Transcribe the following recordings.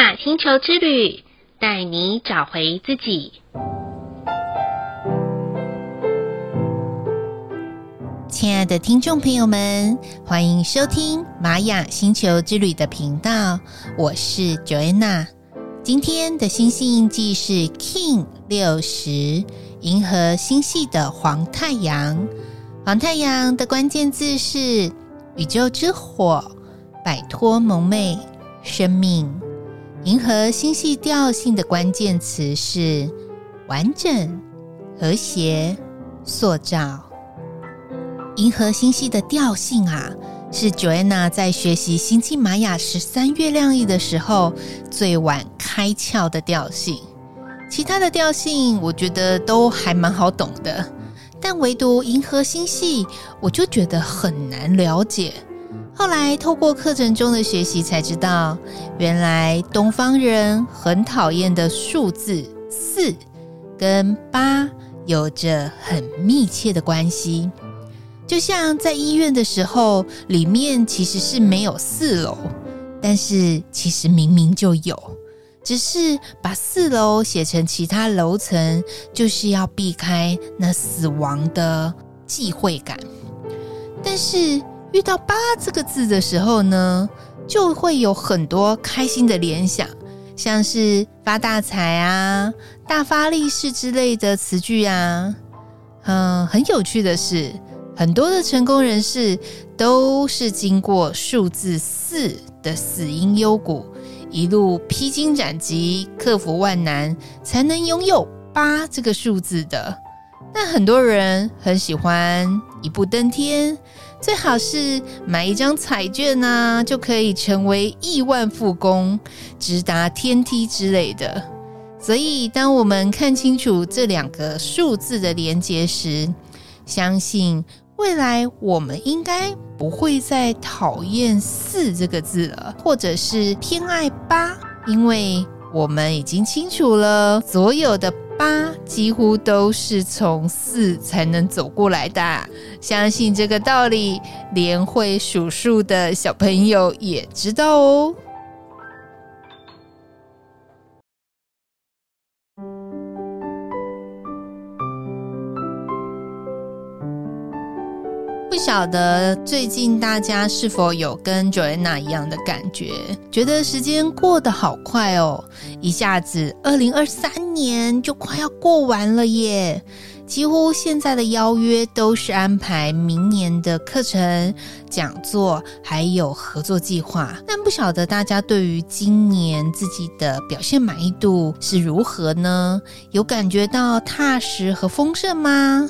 雅星球之旅，带你找回自己。亲爱的听众朋友们，欢迎收听玛雅星球之旅的频道，我是 Joanna。今天的星系印记是 King 六十，银河星系的黄太阳。黄太阳的关键字是宇宙之火，摆脱蒙昧，生命。银河星系调性的关键词是完整、和谐、塑造。银河星系的调性啊，是 Joanna 在学习星际玛雅十三月亮历的时候最晚开窍的调性。其他的调性，我觉得都还蛮好懂的，但唯独银河星系，我就觉得很难了解。后来透过课程中的学习才知道，原来东方人很讨厌的数字四跟八有着很密切的关系。就像在医院的时候，里面其实是没有四楼，但是其实明明就有，只是把四楼写成其他楼层，就是要避开那死亡的忌讳感。但是。遇到八这个字的时候呢，就会有很多开心的联想，像是发大财啊、大发利市之类的词句啊。嗯，很有趣的是，很多的成功人士都是经过数字四的死因幽谷，一路披荆斩棘、克服万难，才能拥有八这个数字的。但很多人很喜欢一步登天。最好是买一张彩券啊，就可以成为亿万富翁、直达天梯之类的。所以，当我们看清楚这两个数字的连接时，相信未来我们应该不会再讨厌四这个字了，或者是偏爱八，因为我们已经清楚了所有的。八几乎都是从四才能走过来的，相信这个道理，连会数数的小朋友也知道哦。不晓得最近大家是否有跟 Joanna 一样的感觉，觉得时间过得好快哦，一下子二零二三年就快要过完了耶！几乎现在的邀约都是安排明年的课程、讲座，还有合作计划。但不晓得大家对于今年自己的表现满意度是如何呢？有感觉到踏实和丰盛吗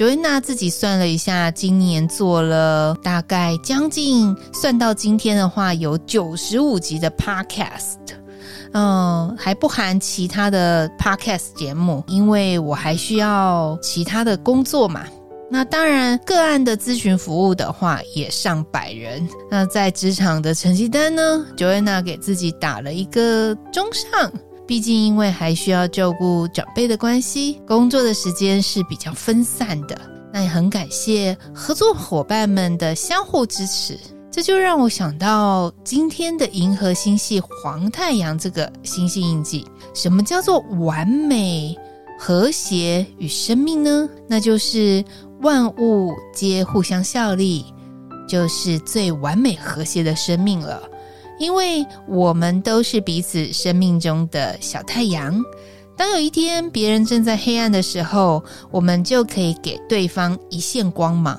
？Joanna 自己算了一下，今年做了大概将近，算到今天的话，有九十五集的 Podcast，嗯，还不含其他的 Podcast 节目，因为我还需要其他的工作嘛。那当然，个案的咨询服务的话，也上百人。那在职场的成绩单呢，Joanna 给自己打了一个中上。毕竟，因为还需要照顾长辈的关系，工作的时间是比较分散的。那也很感谢合作伙伴们的相互支持。这就让我想到今天的银河星系黄太阳这个星系印记。什么叫做完美、和谐与生命呢？那就是万物皆互相效力，就是最完美和谐的生命了。因为我们都是彼此生命中的小太阳，当有一天别人正在黑暗的时候，我们就可以给对方一线光芒；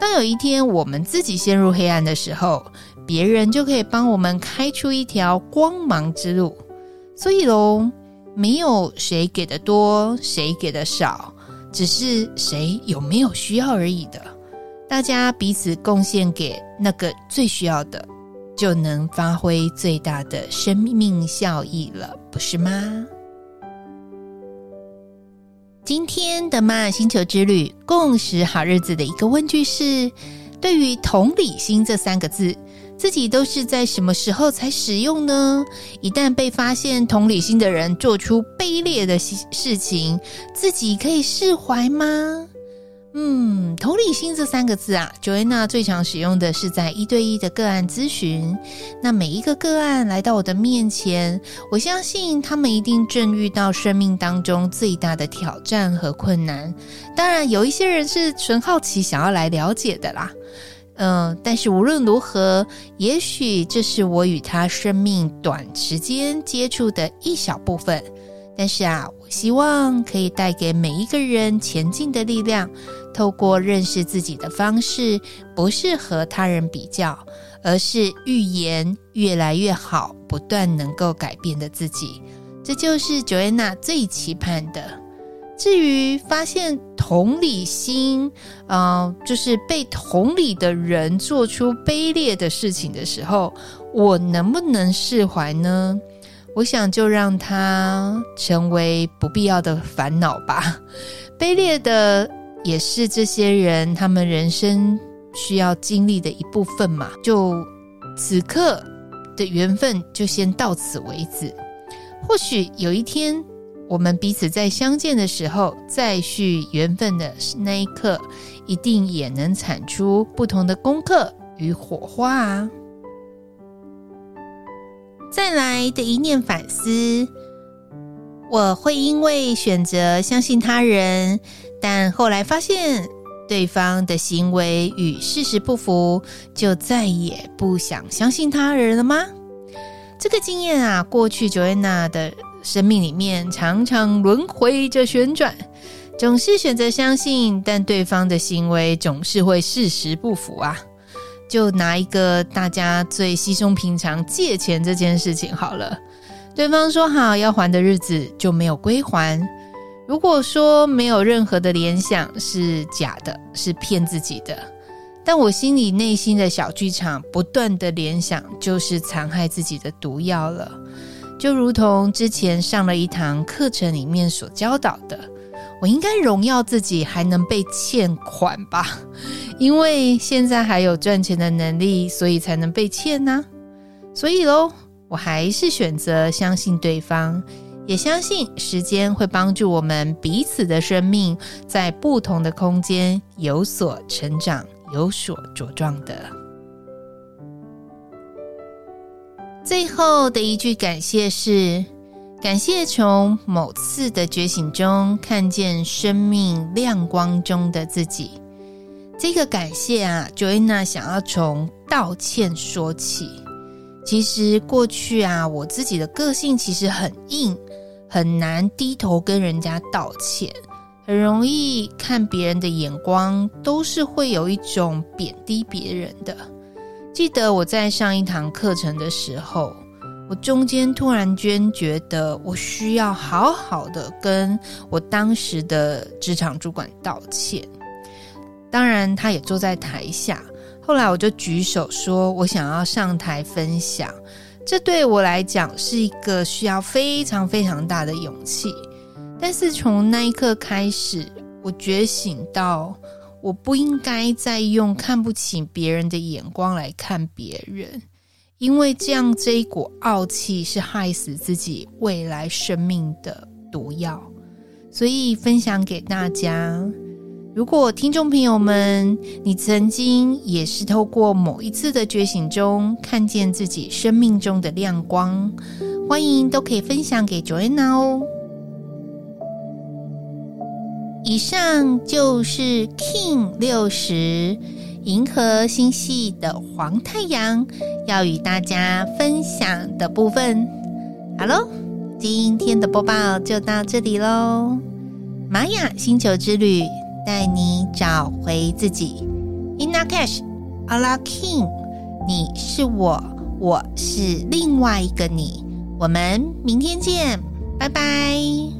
当有一天我们自己陷入黑暗的时候，别人就可以帮我们开出一条光芒之路。所以喽，没有谁给的多，谁给的少，只是谁有没有需要而已的。大家彼此贡献给那个最需要的。就能发挥最大的生命效益了，不是吗？今天的玛雅星球之旅共识好日子的一个问句是：对于同理心这三个字，自己都是在什么时候才使用呢？一旦被发现同理心的人做出卑劣的事情，自己可以释怀吗？嗯，同理心这三个字啊，Joanna 最常使用的是在一对一的个案咨询。那每一个个案来到我的面前，我相信他们一定正遇到生命当中最大的挑战和困难。当然，有一些人是纯好奇想要来了解的啦。嗯，但是无论如何，也许这是我与他生命短时间接触的一小部分。但是啊，希望可以带给每一个人前进的力量。透过认识自己的方式，不是和他人比较，而是预言越来越好，不断能够改变的自己。这就是 Joanna 最期盼的。至于发现同理心，呃，就是被同理的人做出卑劣的事情的时候，我能不能释怀呢？我想就让它成为不必要的烦恼吧。卑劣的。也是这些人他们人生需要经历的一部分嘛。就此刻的缘分，就先到此为止。或许有一天，我们彼此再相见的时候，再续缘分的那一刻，一定也能产出不同的功课与火花啊！再来的一念反思，我会因为选择相信他人。但后来发现对方的行为与事实不符，就再也不想相信他人了吗？这个经验啊，过去 Joanna 的生命里面常常轮回着旋转，总是选择相信，但对方的行为总是会事实不符啊。就拿一个大家最稀松平常借钱这件事情好了，对方说好要还的日子就没有归还。如果说没有任何的联想是假的，是骗自己的，但我心里内心的小剧场不断的联想，就是残害自己的毒药了。就如同之前上了一堂课程里面所教导的，我应该荣耀自己还能被欠款吧，因为现在还有赚钱的能力，所以才能被欠呢。所以喽，我还是选择相信对方。也相信时间会帮助我们彼此的生命在不同的空间有所成长、有所茁壮的。最后的一句感谢是：感谢从某次的觉醒中看见生命亮光中的自己。这个感谢啊，Joanna 想要从道歉说起。其实过去啊，我自己的个性其实很硬。很难低头跟人家道歉，很容易看别人的眼光都是会有一种贬低别人的。记得我在上一堂课程的时候，我中间突然间觉得我需要好好的跟我当时的职场主管道歉。当然，他也坐在台下。后来我就举手说，我想要上台分享。这对我来讲是一个需要非常非常大的勇气，但是从那一刻开始，我觉醒到我不应该再用看不起别人的眼光来看别人，因为这样这一股傲气是害死自己未来生命的毒药，所以分享给大家。如果听众朋友们，你曾经也是透过某一次的觉醒中看见自己生命中的亮光，欢迎都可以分享给 Joanna 哦。以上就是 King 六十银河星系的黄太阳要与大家分享的部分。好喽，今天的播报就到这里喽，玛雅星球之旅。带你找回自己，Inna Cash Ala King，你是我，我是另外一个你，我们明天见，拜拜。